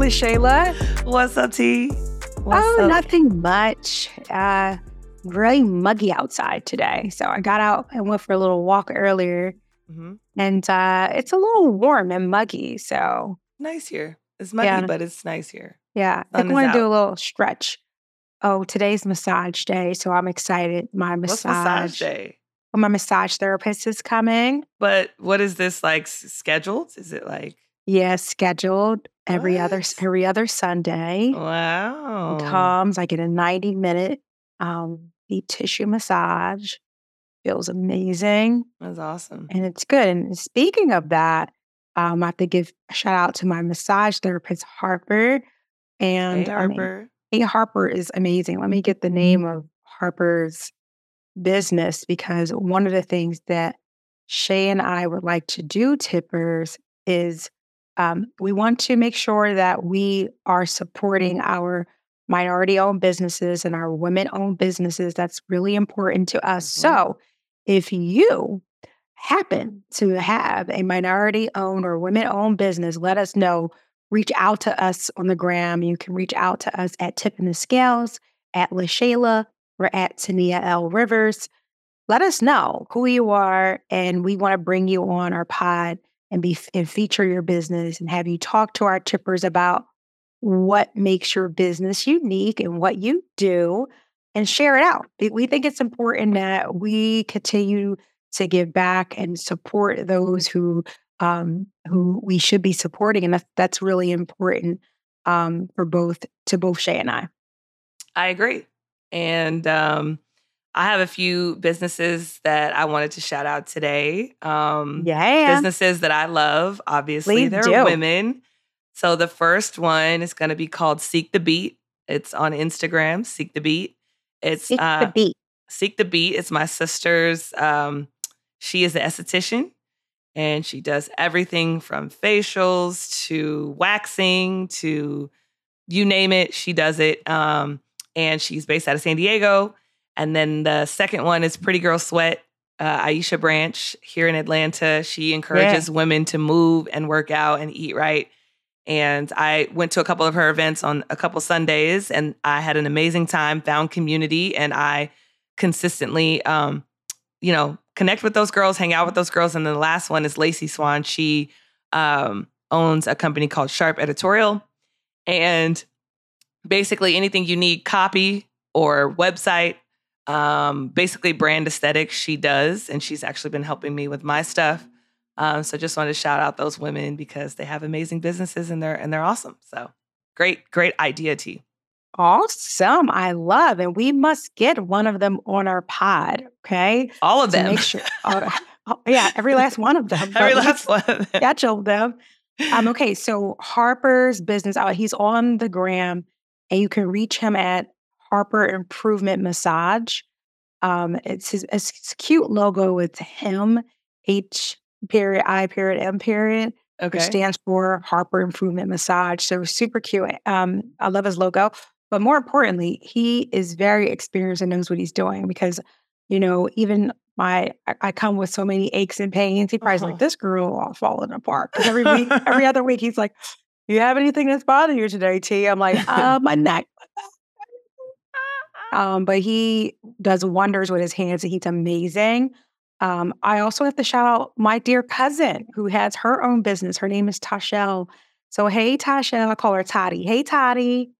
LaShayla? What's up, T? What's oh, up? nothing much. Uh, really muggy outside today. So I got out and went for a little walk earlier. hmm And uh, it's a little warm and muggy. So Nice here. It's muggy, Yeah. but it's nice here. yeah, I Sun think I want to do a little stretch. Oh, today's massage day. So I'm excited. My What's massage, massage day? well, my massage therapist is coming. But what is this like scheduled? Is it like Yeah, scheduled every other every other Sunday. wow? comes. I get a 90 minute um, deep tissue massage. Feels amazing That's awesome. and it's good. And speaking of that, um, I have to give a shout out to my massage therapist, Harper. And Hey, I mean, Harper. hey, Harper is amazing. Let me get the name of Harper's business because one of the things that Shay and I would like to do, tippers, is um, we want to make sure that we are supporting our minority owned businesses and our women owned businesses. That's really important to us. Mhm. So if you happen to have a minority owned or women owned business, let us know. Reach out to us on the gram. You can reach out to us at Tipping the Scales, at LaShayla, or at Tania L. Rivers. Let us know who you are, and we want to bring you on our pod and be and feature your business and have you talk to our tippers about what makes your business unique and what you do and share it out. We- think it's important that we continue to give back and support those who um, who we should be supporting, and that's that's really important um, for both to both Shay and I. I agree. And um, I have a few businesses that I wanted to shout out today. Um, Yeah, businesses that I love. Obviously, Please they're do. women. So the first one is going to be called Seek the Beat. It's on Instagram, Seek the Beat. It's Seek uh, the beat. Seek the Beat. It's my sister's. Um, she is an esthetician and she does everything from facials to waxing to you name it, she does it. Um, and she's based out of San Diego. And then the second one is Pretty Girl Sweat. Uh, Aisha Branch here in Atlanta. She encourages women to move and work out and eat right. And I went to a couple of her events on a couple Sundays and I had an amazing time, found community, and I consistently, um, you know, connect with those girls, hang out with those girls. And then the last one is Lacey Swan. She um, owns a company called Sharp Editorial. And basically anything you need, copy or website, um, basically brand aesthetics, she does. And she's actually been helping me with my stuff. Um, so just wanted to shout out those women because they have amazing businesses and they're and they're awesome. So great, great idea, T. Awesome. I love, and we must get one of them on our pod. Okay, All of to them. make sure. Oh, oh, yeah, every last one of them. Every last one of them. schedule them. Um, okay, so Harper's business out. He's on the gram, and you can reach him at Harper Improvement Massage. Um, it's his it's cute logo. It's him H period I period M period, which Okay. stands for Harper Improvement Massage. So super cute. Um, I love his logo, but more importantly, he is very experienced and knows what he's doing because, you know, even my I, I come with so many aches and pains. He probably's Uh-huh. like, this girl all falling apart. 'Cause every week, every other week, he's like, "You have anything that's bothering you today, T?" I'm like, uh, my neck. Um, but he does wonders with his hands and he's amazing. Um, I also have to shout out my dear cousin who has her own business. Her name is Tashelle. So, hey, Tashelle, I call her Toddy. Hey, Toddy.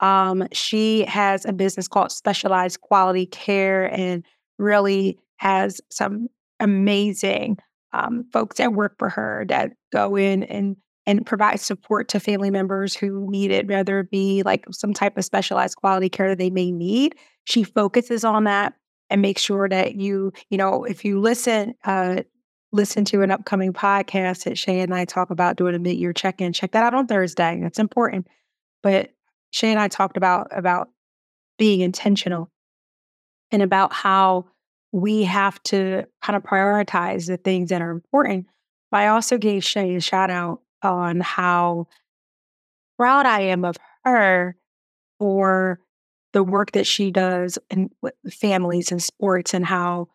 Um, she has a business called Specialized Quality Care and really has some amazing um, folks that work for her that go in and and provide support to family members who need it, whether it be like some type of specialized quality care they may need. She focuses on that and makes sure that you, you know, if you listen, uh, listen to an upcoming podcast that Shay and I talk about doing a mid-year check-in. Check that out on Thursday. That's important. But Shay and I talked about about being intentional and about how we have to kind of prioritize the things that are important. But I also gave Shay a shout out on how proud I am of her for the work that she does in families and sports and how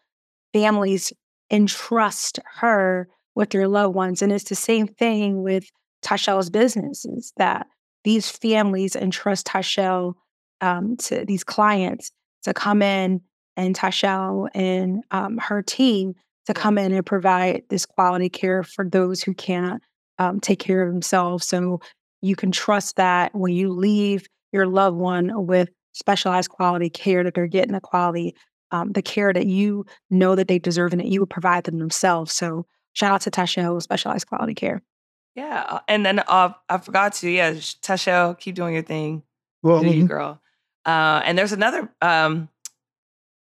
families entrust her with their loved ones. And it's the same thing with Tashelle's businesses that these families entrust Tashelle um, to these clients to come in and Tashelle and um, her team to come in and provide this quality care for those who can't um, take care of themselves. So you can trust that when you leave your loved one with specialized quality care, that they're getting the quality, um, the care that you know that they deserve and that you would provide them themselves. So shout out to Tasha Tashelle, specialized quality care. Yeah, uh, and then uh, I forgot to. Yeah, Tashelle, keep doing your thing. Well, Do you, girl. Uh, and there's another um,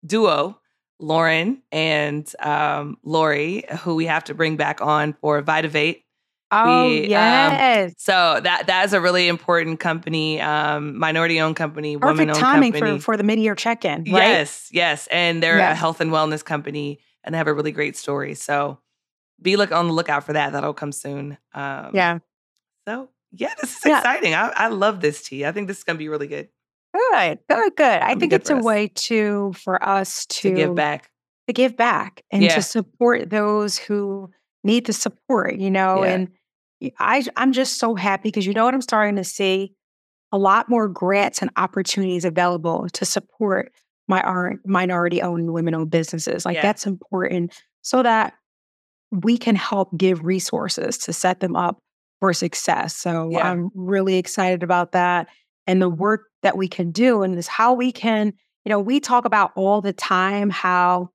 duo, Lauren and um, Lori, who we have to bring back on for Vitavate. Oh we, um, yes. Um, so that that is a really important company, um, minority owned company, woman owned timing company. for for the mid year check in. Right? Yes, yes, and they're yeah. a health and wellness company, and they have a really great story. So be look on the lookout for that. That'll come soon. Um, yeah. So yeah, this is yeah. exciting. I, I love this tea. I think this is gonna be really good. Good, good, good. I think it's a us. way to for us to, to give back, to give back, and yeah. to support those who need the support. You know, yeah. and I I'm just so happy because you know what I'm starting to see a lot more grants and opportunities available to support my minority owned women owned businesses. Like yeah. that's important so that we can help give resources to set them up for success. So yeah. I'm really excited about that and the work that we can do and is how we can, you know, we talk about all the time how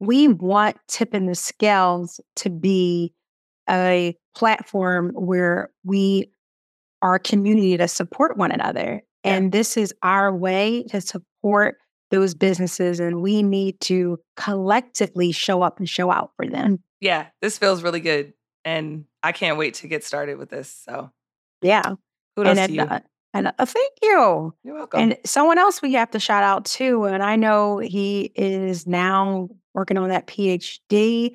we want tipping the scales to be a platform where we are a community to support one another. Yeah. And this is our way to support those businesses. And we need to collectively show up and show out for them. Yeah, this feels really good. And I can't wait to get started with this. So, yeah. Kudos and to you. And uh, thank you. You're welcome. And someone else we have to shout out too. And I know he is now working on that PhD.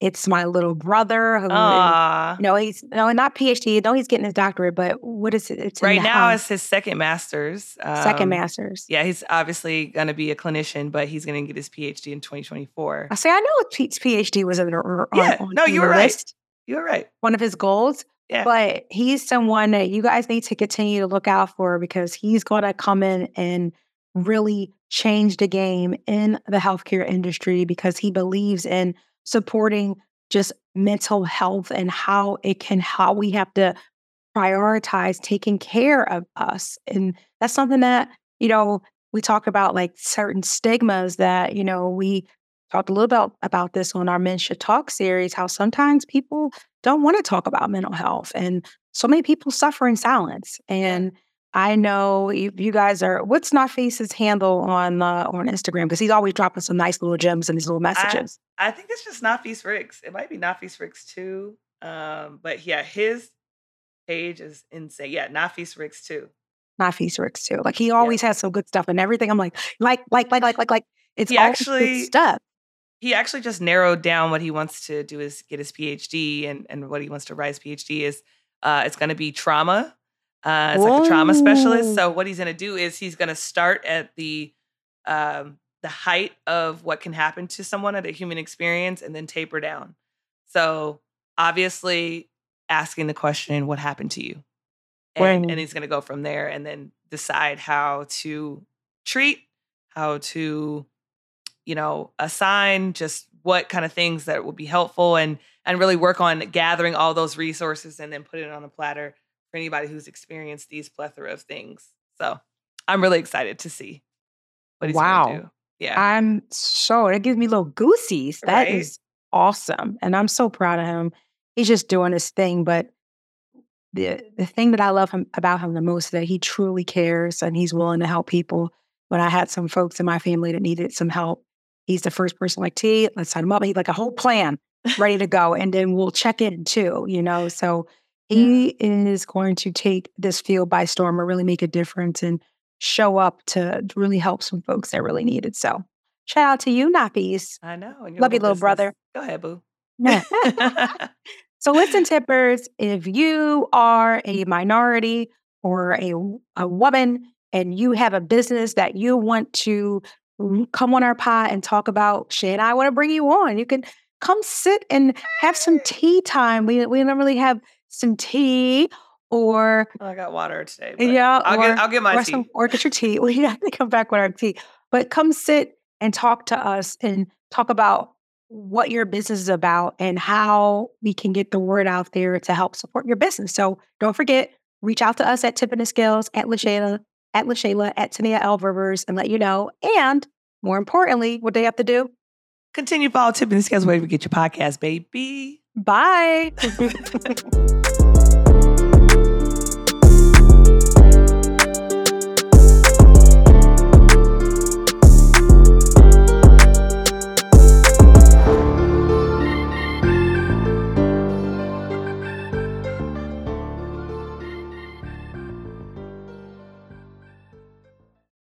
It's my little brother who, Aww. know, he's no not PhD. No, he's getting his doctorate, but what is it? It's right now. It's his second master's. Um, second master's. Yeah, he's obviously going to be a clinician, but he's going to get his PhD in 2024. I say I know pete's PhD was on, yeah. On, no, you were right. List. You were right. One of his goals. Yeah. But he's someone that you guys need to continue to look out for because he's going to come in and really change the game in the healthcare industry because he believes in supporting just mental health and how it can how we have to prioritize taking care of us and that's something that you know we talk about like certain stigmas that you know we talked a little bit about this on our men should talk series how sometimes people don't want to talk about mental health and so many people suffer in silence and I know you, you guys are. What's Nafis's handle on uh, on Instagram? Because he's always dropping some nice little gems and these little messages. I, I think it's just Nafis Ricks. It might be Nafis Ricks too. Um, but yeah, his page is insane. Yeah, Nafis Ricks too. Nafis Ricks too. Like he always yeah. has some good stuff and everything. I'm like, like, like, like, like, like, like. It's he actually stuff. He actually just narrowed down what he wants to do is get his PhD and and what he wants to write his PhD is. Uh, it's going to be trauma uh, it's like a trauma specialist. So what he's going to do is he's going to start at the um, the height of what can happen to someone at a human experience, and then taper down. So obviously, asking the question, "What happened to you?" And, and he's going to go from there, and then decide how to treat, how to, you know, assign just what kind of things that will be helpful, and and really work on gathering all those resources, and then put it on a platter for anybody who's experienced these plethora of things. So I'm really excited to see what he's wow. going to do. Yeah. I'm so, it gives me little goosies. That right? is awesome. And I'm so proud of him. He's just doing his thing. But the, the thing that I love him about him the most is that he truly cares and he's willing to help people. When I had some folks in my family that needed some help, he's the first person like, T, let's sign him up. He's like a whole plan ready to go. And then we'll check in too, you know? So Mm. he is going to take this field by storm and really make a difference and show up to really help some folks that really need it. So shout out to you, Nafis. I know. Love you, little business. brother. Go ahead, boo. so listen, tippers, if you are a minority or a, a woman and you have a business that you want to come on our pod and talk about, Shay and I want to bring you on. You can come sit and have some tea time. We we don't really have some tea or Oh, I got water today. yeah, I'll or, get I'll get my or, tea. some, or get your tea. We have to come back with our tea. But come sit and talk to us and talk about what your business is about and how we can get the word out there to help support your business. So don't forget, reach out to us at the Scales, at LaShayla, at LaShayla, at Tania L. Rivers and let you know. And more importantly, what they have to do. Continue follow tipping the scales wherever you get your podcast, baby. Bye.